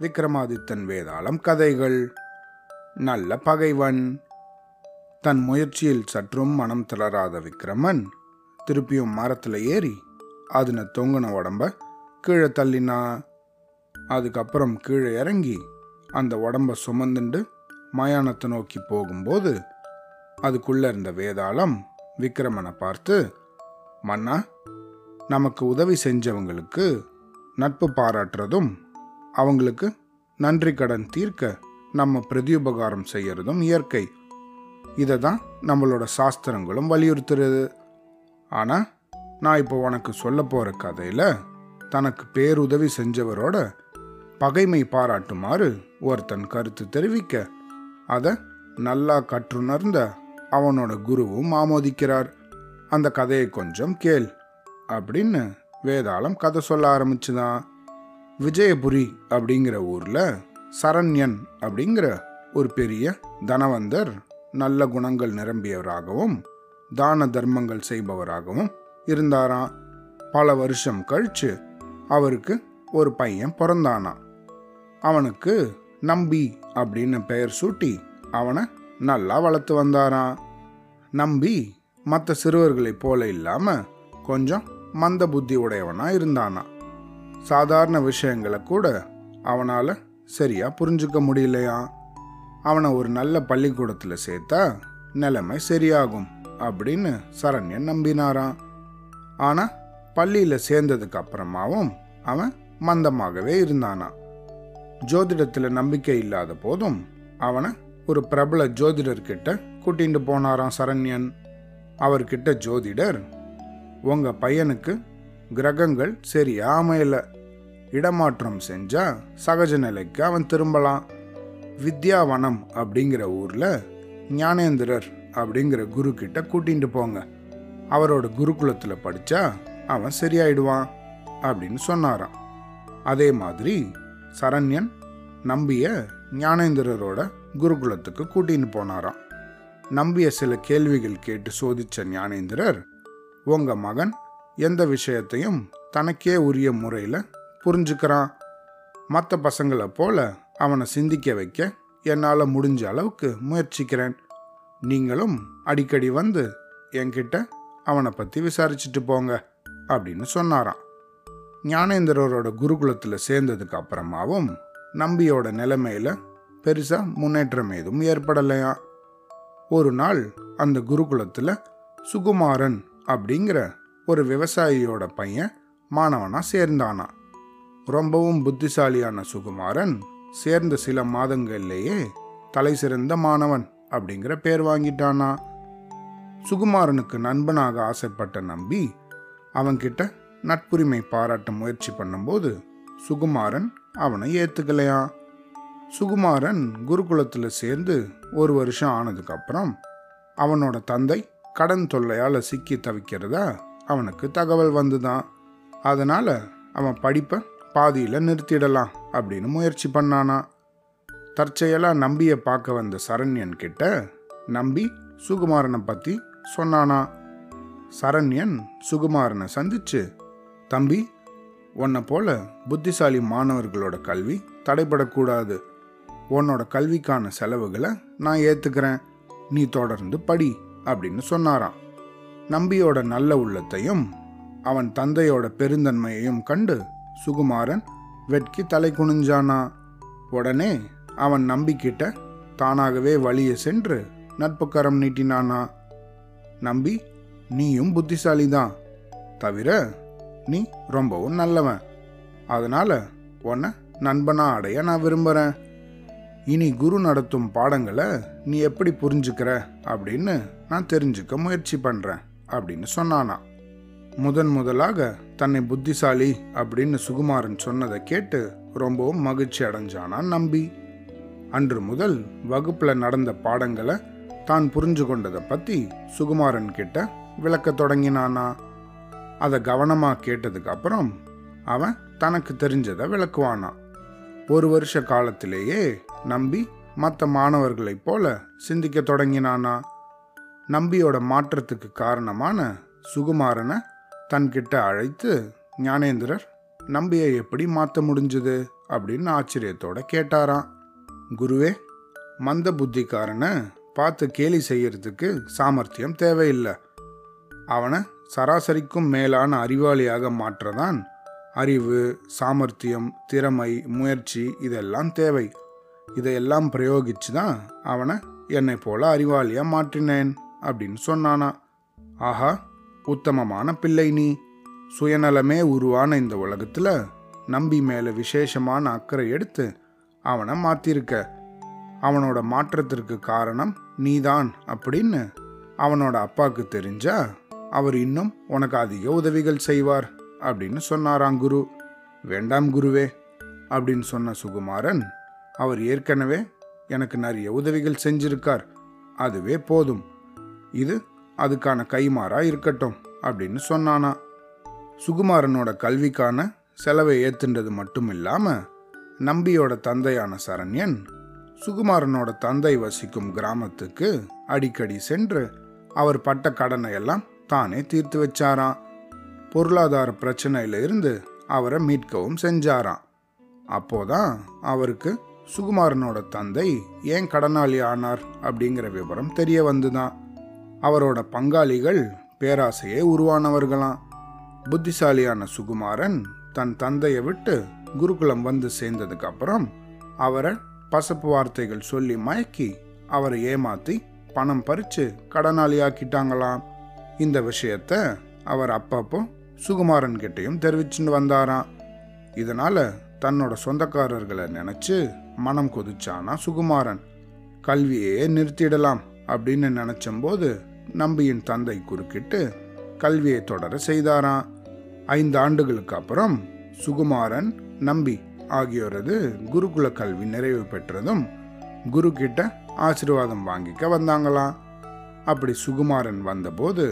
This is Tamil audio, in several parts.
விக்ரமாதித்தன் வேதாளம் கதைகள். நல்ல பகைவன். தன் முயற்சியில் சற்றும் மனம் தளராத விக்ரமன் திருப்பியும் மரத்தில் ஏறி அதுன தொங்கின உடம்ப கீழே தள்ளினா. அதுக்கப்புறம் கீழே இறங்கி அந்த உடம்ப சுமந்துண்டு மயானத்தை நோக்கி போகும்போது அதுக்குள்ள இருந்த வேதாளம் விக்ரமனை பார்த்து மன்னா நமக்கு உதவி செஞ்சவங்களுக்கு நட்பு பாராட்டுறதும் அவங்களுக்கு நன்றி கடன் தீர்க்க நம்ம பிரதியுபகாரம் செய்கிறதும் இயற்கை. இதை தான் நம்மளோட சாஸ்திரங்களும் வலியுறுத்துறது. ஆனால் நான் இப்போ உனக்கு சொல்ல போகிற கதையில் தனக்கு பேருதவி செஞ்சவரோட பகைமை பாராட்டுமாறு ஒருத்தன் கருத்து தெரிவிக்க அதை நல்லா கற்றுணர்ந்த அவனோட குருவும் ஆமோதிக்கிறார். அந்த கதையை கொஞ்சம் கேள் அப்படின்னு வேதாளம் கதை சொல்ல ஆரம்பிச்சுதான். விஜயபுரி அப்படிங்கிற ஊரில் சரண்யன் அப்படிங்கிற ஒரு பெரிய தனவந்தர் நல்ல குணங்கள் நிரம்பியவராகவும் தான தர்மங்கள் செய்பவராகவும் இருந்தாராம். பல வருஷம் கழிச்சு அவருக்கு ஒரு பையன் பிறந்தானா அவனுக்கு நம்பி அப்படின்னு பெயர் சூட்டி அவனை நல்லா வளர்த்து வந்தாராம். நம்பி மற்ற சிறுவர்களைப் போல இல்லாமல் கொஞ்சம் மந்த புத்தி உடையவனாக இருந்தானா சாதாரண விஷயங்களை கூட அவனால் சரியா புரிஞ்சுக்க முடியலையா? அவனை ஒரு நல்ல பள்ளிக்கூடத்தில் சேர்த்தா நிலைமை சரியாகும் அப்படின்னு சரண்யன் நம்பினாராம். ஆனால் பள்ளியில் சேர்ந்ததுக்கு அப்புறமாவும் அவன் மந்தமாகவே இருந்தானா ஜோதிடத்தில் நம்பிக்கை இல்லாத போதும் அவனை ஒரு பிரபல ஜோதிடர்கிட்ட கூட்டிகிட்டு போனாராம் சரண்யன். அவர்கிட்ட ஜோதிடர் உங்கள் பையனுக்கு கிரகங்கள் சரியா அமையலை. இடமாற்றம் செஞ்சால் சகஜ நிலைக்கு அவன் திரும்பலாம். வித்யாவனம் அப்படிங்கிற ஊரில் ஞானேந்திரர் அப்படிங்கிற குரு கிட்ட கூட்டிகிட்டு போங்க. அவரோட குருகுலத்தில் படித்தா அவன் சரியாயிடுவான் அப்படின்னு சொன்னாராம். அதே மாதிரி சரண்யன் நம்பிய ஞானேந்திரரோட குருகுலத்துக்கு கூட்டின்னு போனாராம். நம்பிய சில கேள்விகள் கேட்டு சோதித்த ஞானேந்திரர் உங்கள் மகன் எந்த விஷயத்தையும் தனக்கே உரிய முறையில் புரிஞ்சுக்கிறான். மற்ற பசங்களை போல அவனை சிந்திக்க வைக்க என்னால் முடிஞ்ச அளவுக்கு முயற்சிக்கிறேன். நீங்களும் அடிக்கடி வந்து என்கிட்ட அவனை பற்றி விசாரிச்சுட்டு போங்க அப்படின்னு சொன்னாராம். ஞானேந்திரரோட குருகுலத்தில் சேர்ந்ததுக்கு அப்புறமாவும் நம்பியோட நிலைமையில பெருசாக முன்னேற்றம் ஏதும் ஏற்படலையா? ஒரு நாள் அந்த குருகுலத்தில் சுகுமாரன் அப்படிங்கிற ஒரு விவசாயியோட பையன் மாணவனாக சேர்ந்தானா ரொம்பவும் புத்திசாலியான சுகுமாரன் சேர்ந்த சில மாதங்கள்லேயே தலை சிறந்த மாணவன் அப்படிங்கிற பேர் வாங்கிட்டானா. சுகுமாரனுக்கு நண்பனாக ஆசைப்பட்ட நம்பி அவன்கிட்ட நட்புரிமை பாராட்ட முயற்சி பண்ணும்போது சுகுமாரன் அவனை ஏத்துக்கலையா சுகுமாரன் குருகுலத்தில் சேர்ந்து ஒரு வருஷம் ஆனதுக்கப்புறம் அவனோட தந்தை கடன் தொல்லையால் சிக்கி தவிக்கிறதா அவனுக்கு தகவல் வந்துதான். அதனால் அவன் படிப்பை பாதியில் நிறுத்திடலாம் அப்படின்னு முயற்சி பண்ணானா. தற்செயலாக நம்பியை பார்க்க வந்த சரண்யன் கிட்ட நம்பி சுகுமாரனை பற்றி சொன்னானா. சரண்யன் சுகுமாரனை சந்திச்சு தம்பி உன்னை போல புத்திசாலி மாணவர்களோட கல்வி தடைபடக்கூடாது. உன்னோட கல்விக்கான செலவுகளை நான் ஏற்றுக்கிறேன் நீ தொடர்ந்து படி அப்படின்னு சொன்னாராம். நம்பியோட நல்ல உள்ளத்தையும் அவன் தந்தையோட பெருந்தன்மையையும் கண்டு சுகுமாரன் வெட்கி தலை குனிஞ்சானா? உடனே அவன் நம்பிக்கிட்ட தானாகவே வழியே சென்று நட்புக்கரம் நீட்டினானா? நம்பி நீயும் புத்திசாலிதான். தவிர நீ ரொம்பவும் நல்லவன். அதனால உன்னை நண்பனா அடைய நான் விரும்புறேன். இனி குரு நடத்தும் பாடங்களை நீ எப்படி புரிஞ்சுக்கிற? அப்படின்னு நான் தெரிஞ்சுக்க முயற்சி பண்றேன் அப்படின்னு சொன்னானா. முதன் முதலாக தன்னை புத்திசாலி அப்படின்னு சுகுமாரன் சொன்னதை கேட்டு ரொம்பவும் மகிழ்ச்சி அடைஞ்சானா நம்பி. அன்று முதல் வகுப்பில் நடந்த பாடங்களை தான் புரிஞ்சு கொண்டதை பற்றி சுகுமாரன் கிட்ட விளக்க தொடங்கினானா. அதை கவனமாக கேட்டதுக்கு அப்புறம் அவன் தனக்கு தெரிஞ்சதை விளக்குவானா. ஒரு வருஷ காலத்திலேயே நம்பி மற்ற மாணவர்களைப் போல சிந்திக்க தொடங்கினானா. நம்பியோட மாற்றத்துக்கு காரணமான சுகுமாரனை தன்கிட்ட அழைத்து ஞானேந்திரர் நம்பியை எப்படி மாற்ற முடிஞ்சது? அப்படின்னு ஆச்சரியத்தோட கேட்டாராம். குருவே மந்த புத்திக்காரனை பார்த்து கேலி செய்யறதுக்கு சாமர்த்தியம் தேவையில்லை. அவனை சராசரிக்கும் மேலான அறிவாளியாக மாற்றதான் அறிவு சாமர்த்தியம் திறமை முயற்சி இதெல்லாம் தேவை. இதையெல்லாம் பிரயோகிச்சு தான் அவனை என்னை போல அறிவாளியாக மாற்றினேன் அப்படின்னு சொன்னானா. ஆஹா உத்தமமான பிள்ளை நீ. சுயநலமே உருவான இந்த உலகத்துல நம்பி மேல விசேஷமான அக்கறை எடுத்து அவனை மாத்திருக்க. அவனோட மாற்றத்திற்கு காரணம் நீதான் அப்படின்னு அவனோட அப்பாவுக்கு தெரிஞ்சா அவர் இன்னும் உனக்கு அதிக உதவிகள் செய்வார் அப்படின்னு சொன்னாராம் குரு. வேண்டாம் குருவே அப்படின்னு சொன்ன சுகுமாரன் அவர் ஏற்கனவே எனக்கு நிறைய உதவிகள் செஞ்சிருக்கார். அதுவே போதும். இது அதுக்கான கைமாறா இருக்கட்டும் அப்படின்னு சொன்னானா. சுகுமாரனோட கல்விக்கான செலவை ஏத்துன்றது மட்டும் இல்லாம நம்பியோட தந்தையான சரண்யன் சுகுமாரனோட தந்தை வசிக்கும் கிராமத்துக்கு அடிக்கடி சென்று அவர் பட்ட கடனை எல்லாம் தானே தீர்த்து வச்சாராம் பொருளாதார பிரச்சனையில இருந்து அவரை மீட்கவும் செஞ்சாராம் அப்போதான் அவருக்கு சுகுமாரனோட தந்தை ஏன் கடனாளி ஆனார் அப்படிங்கிற விவரம் தெரிய வந்துதான். அவரோட பங்காளிகள் பேராசையே உருவானவர்களாம். புத்திசாலியான சுகுமாரன் தன் தந்தையை விட்டு குருகுலம் வந்து சேர்ந்ததுக்கு அப்புறம் அவரை பசப்பு வார்த்தைகள் சொல்லி மயக்கி அவரை ஏமாத்தி பணம் பறிச்சு கடனாளி ஆக்கிட்டாங்களாம் இந்த விஷயத்த அவர் அப்பப்போ சுகுமாரன் கிட்டையும் தெரிவிச்சுட்டு வந்தாராம். இதனால தன்னோட சொந்தக்காரர்களை நினைச்சு மனம் கொதிச்சானா சுகுமாரன். கல்வியே நிறுத்திடலாம் அப்படின்னு நினச்சம்போது நம்பியின் தந்தை குறுக்கிட்டு கல்வியை தொடர செய்தாராம். ஐந்து ஆண்டுகளுக்கு அப்புறம் சுகுமாரன் நம்பி ஆகியோரது குருகுல கல்வி நிறைவு பெற்றதும் குரு கிட்ட ஆசீர்வாதம் வாங்கிக்க வந்தாங்களாம். அப்படி சுகுமாரன் வந்தபோது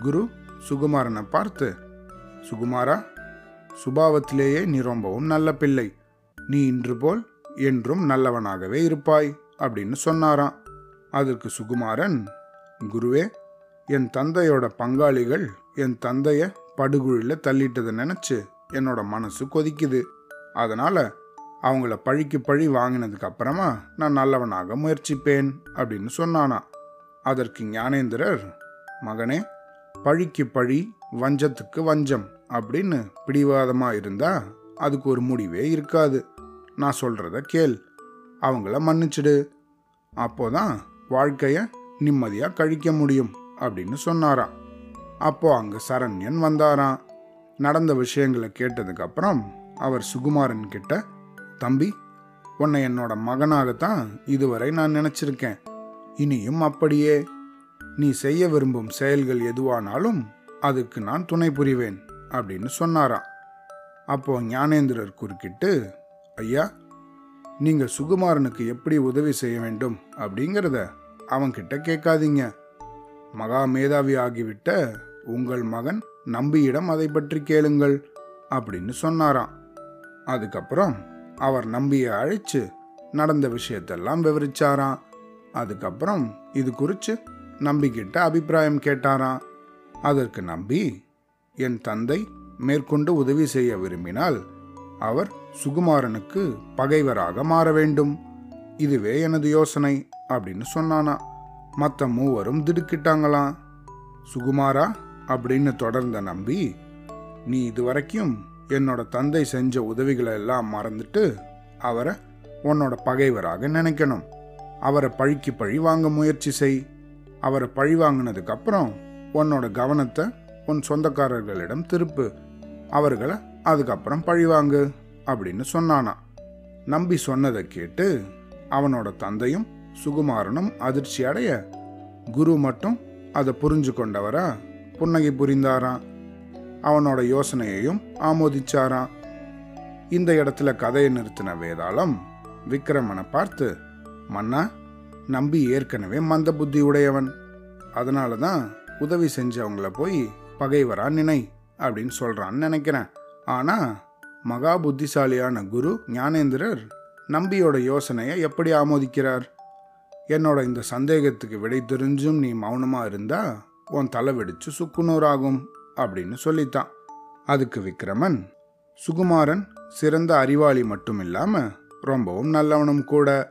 குரு சுகுமாரனை பார்த்து சுகுமாரா சுபாவத்திலேயே நீ ரொம்பவும் நல்ல பிள்ளை. நீ இன்று போல் என்றும் நல்லவனாகவே இருப்பாய் அப்படின்னு சொன்னாராம். அதற்கு சுகுமாரன் குருவே என் தந்தையோட பங்காளிகள் என் தந்தைய படுகுழியில் தள்ளிட்டதை நினச்சி என்னோட மனசு கொதிக்குது. அதனால் அவங்கள பழிக்கு பழி வாங்கினதுக்கு அப்புறமா நான் நல்லவனாக முயற்சிப்பேன் அப்படின்னு சொன்னானா. அதற்கு ஞானேந்திரர் மகனே பழிக்கு பழி வஞ்சத்துக்கு வஞ்சம் அப்படின்னு பிடிவாதமாக இருந்தா அதுக்கு ஒரு முடிவே இருக்காது. நான் சொல்கிறத கேள் அவங்கள மன்னிச்சிடு. அப்போதான் வாழ்க்கையை நிம்மதியாக கழிக்க முடியும் அப்படின்னு சொன்னாராம். அப்போ அங்கே சரண்யன் வந்தாராம். நடந்த விஷயங்களை கேட்டதுக்கப்புறம் அவர் சுகுமாரன் கிட்ட தம்பி உன்னை என்னோட மகனாகத்தான் இதுவரை நான் நினச்சிருக்கேன். இனியும் அப்படியே. நீ செய்ய விரும்பும் செயல்கள் எதுவானாலும் அதுக்கு நான் துணை புரிவேன் அப்படின்னு சொன்னாராம். அப்போ ஞானேந்திரர் குறுக்கிட்டு ஐயா நீங்கள் சுகுமாரனுக்கு எப்படி உதவி செய்ய வேண்டும்? அப்படிங்கிறத அவன்கிட்ட கேட்காதீங்க. மகா மேதாவி ஆகிவிட்ட உங்கள் மகன் நம்பியிடம் அதை பற்றி கேளுங்கள் அப்படின்னு சொன்னாராம். அதுக்கப்புறம் அவர் நம்பியை அழைச்சு நடந்த விஷயத்தெல்லாம் விவரிச்சாராம். அதுக்கப்புறம் இது குறித்து நம்பிக்கிட்ட அபிப்பிராயம் கேட்டாராம். அதற்கு நம்பி என் தந்தை மேற்கொண்டு உதவி செய்ய விரும்பினால் அவர் சுகுமாரனுக்கு பகைவராக மாற வேண்டும். இதுவே எனது யோசனை அப்படின்னு சொன்னானா. மற்ற மூவரும் திடுக்கிட்டாங்களாம். சுகுமாரா அப்படின்னு தொடர்ந்த நம்பி நீ இதுவரைக்கும் என்னோட தந்தை செஞ்ச உதவிகளை எல்லாம் மறந்துட்டு அவரை உன்னோட பகைவராக நினைக்கணும். அவரை பழிக்கு பழி வாங்க முயற்சி செய். அவரை பழி வாங்கினதுக்கப்புறம் உன்னோட கவனத்தை உன் சொந்தக்காரர்களிடம் திருப்பு. அவர்களை அதுக்கப்புறம் பழிவாங்கு அப்படின்னு சொன்னானா. நம்பி சொன்னதை கேட்டு அவனோட தந்தையும் சுகுமாரனும் அதிர்ச்சி அடைய குரு மட்டும் அதை புரிஞ்சு கொண்டவரா? புன்னகை புரிந்தாராம் அவனோட யோசனையையும் ஆமோதிச்சாராம் இந்த இடத்துல கதையை நிறுத்தின வேதாளம் விக்ரமனை பார்த்து மன்னா நம்பி ஏற்கனவே மந்த புத்தி உடையவன். அதனால தான் உதவி செஞ்சவங்கள போய் பகைவரா நினை அப்படின்னு சொல்றான்னு நினைக்கிறேன். ஆனா மகா புத்திசாலியான குரு ஞானேந்திரர் நம்பியோட யோசனையை எப்படி ஆமோதிக்கிறார்? என்னோட இந்த சந்தேகத்துக்கு விடை தெரிஞ்சும் நீ மௌனமாக இருந்தா உன் தலை வெடிச்சு சுக்குநூறாகும் அப்படின்னு சொல்லித்தான் அதுக்கு விக்ரமன் சுகுமாரன் சிறந்த அறிவாளி மட்டும் இல்லாமல் ரொம்பவும் நல்லவனும் கூட.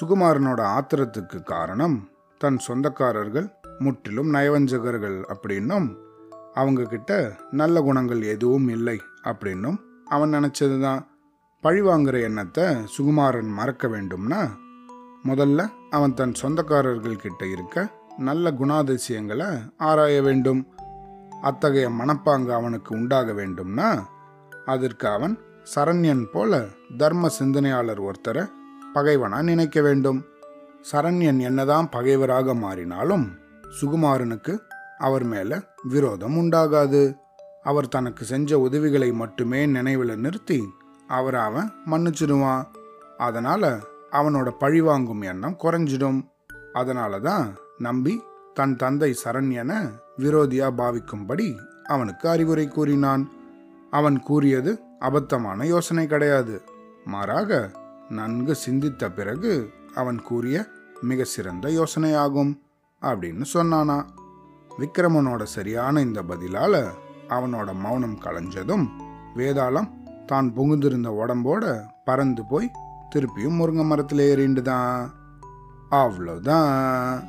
சுகுமாரனோட ஆத்திரத்துக்கு காரணம் தன் சொந்தக்காரர்கள் முற்றிலும் நயவஞ்சகர்கள் அப்படின்னும் அவங்க கிட்ட நல்ல குணங்கள் எதுவும் இல்லை அப்படின்னும் அவன் நினச்சது தான் பழிவாங்குற எண்ணத்தை சுகுமாரன் மறக்க வேண்டும்னா முதல்ல அவன் தன் சொந்தக்காரர்கள் கிட்ட இருக்க நல்ல குணாதிசயங்களை ஆராய வேண்டும். அத்தகைய மனப்பாங்கு அவனுக்கு உண்டாக வேண்டும்னா அதற்கு அவன் சரண்யன் போல தர்ம சிந்தனையாளர் ஒருத்தரை பகைவனாக நினைக்க வேண்டும். சரண்யன் என்னதான் பகைவராக மாறினாலும் சுகுமாரனுக்கு அவர் மேலே விரோதம் உண்டாகாது. அவர் தனக்கு செஞ்ச உதவிகளை மட்டுமே நினைவில் நிறுத்தி அவரை அவன் மன்னிச்சிடுவான். அதனால் அவனோட பழிவாங்கும் எண்ணம் குறைஞ்சிடும். அதனால தான் நம்பி தன் தந்தை சரண்யனை விரோதியா பாவிக்கும்படி அவனுக்கு அறிவுரை கூறினான். அவன் கூறியது அபத்தமான யோசனை கிடையாது. மாறாக நன்கு சிந்தித்த பிறகு அவன் கூறிய மிக சிறந்த யோசனையாகும் அப்படின்னு சொன்னானா. விக்ரமனோட சரியான இந்த பதிலால அவனோட மௌனம் களைஞ்சதும் வேதாளம் தான் புகுந்திருந்த உடம்போட பறந்து போய் திருப்பியும் முருங்கை மரத்தில் ஏறிண்டுதான். அவ்வளோதான்